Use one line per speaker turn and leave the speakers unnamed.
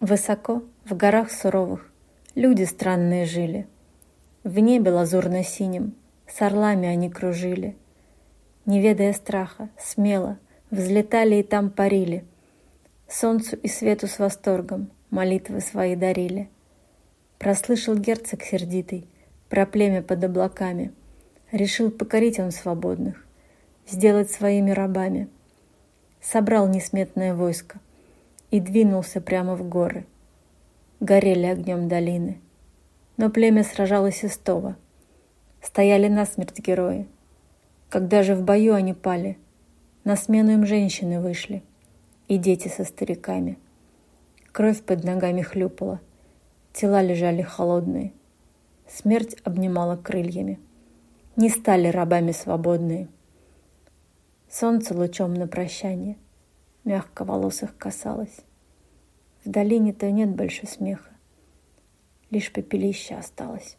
Высоко, в горах суровых, люди странные жили. В небе лазурно-синим с орлами они кружили. Не ведая страха, смело взлетали и там парили. Солнцу и свету с восторгом молитвы свои дарили. Прослышал герцог сердитый про племя под облаками. Решил покорить он свободных, сделать своими рабами. Собрал несметное войско, и двинулся прямо в горы. Горели огнем долины. Но племя сражалось истово. Стояли насмерть герои. Когда же в бою они пали, на смену им женщины вышли, и дети со стариками. Кровь под ногами хлюпала, тела лежали холодные. Смерть обнимала крыльями. Не стали рабами свободные. Солнце лучом на прощание — мягко волосых касалась. В долине-то нет больше смеха, лишь пепелище осталось.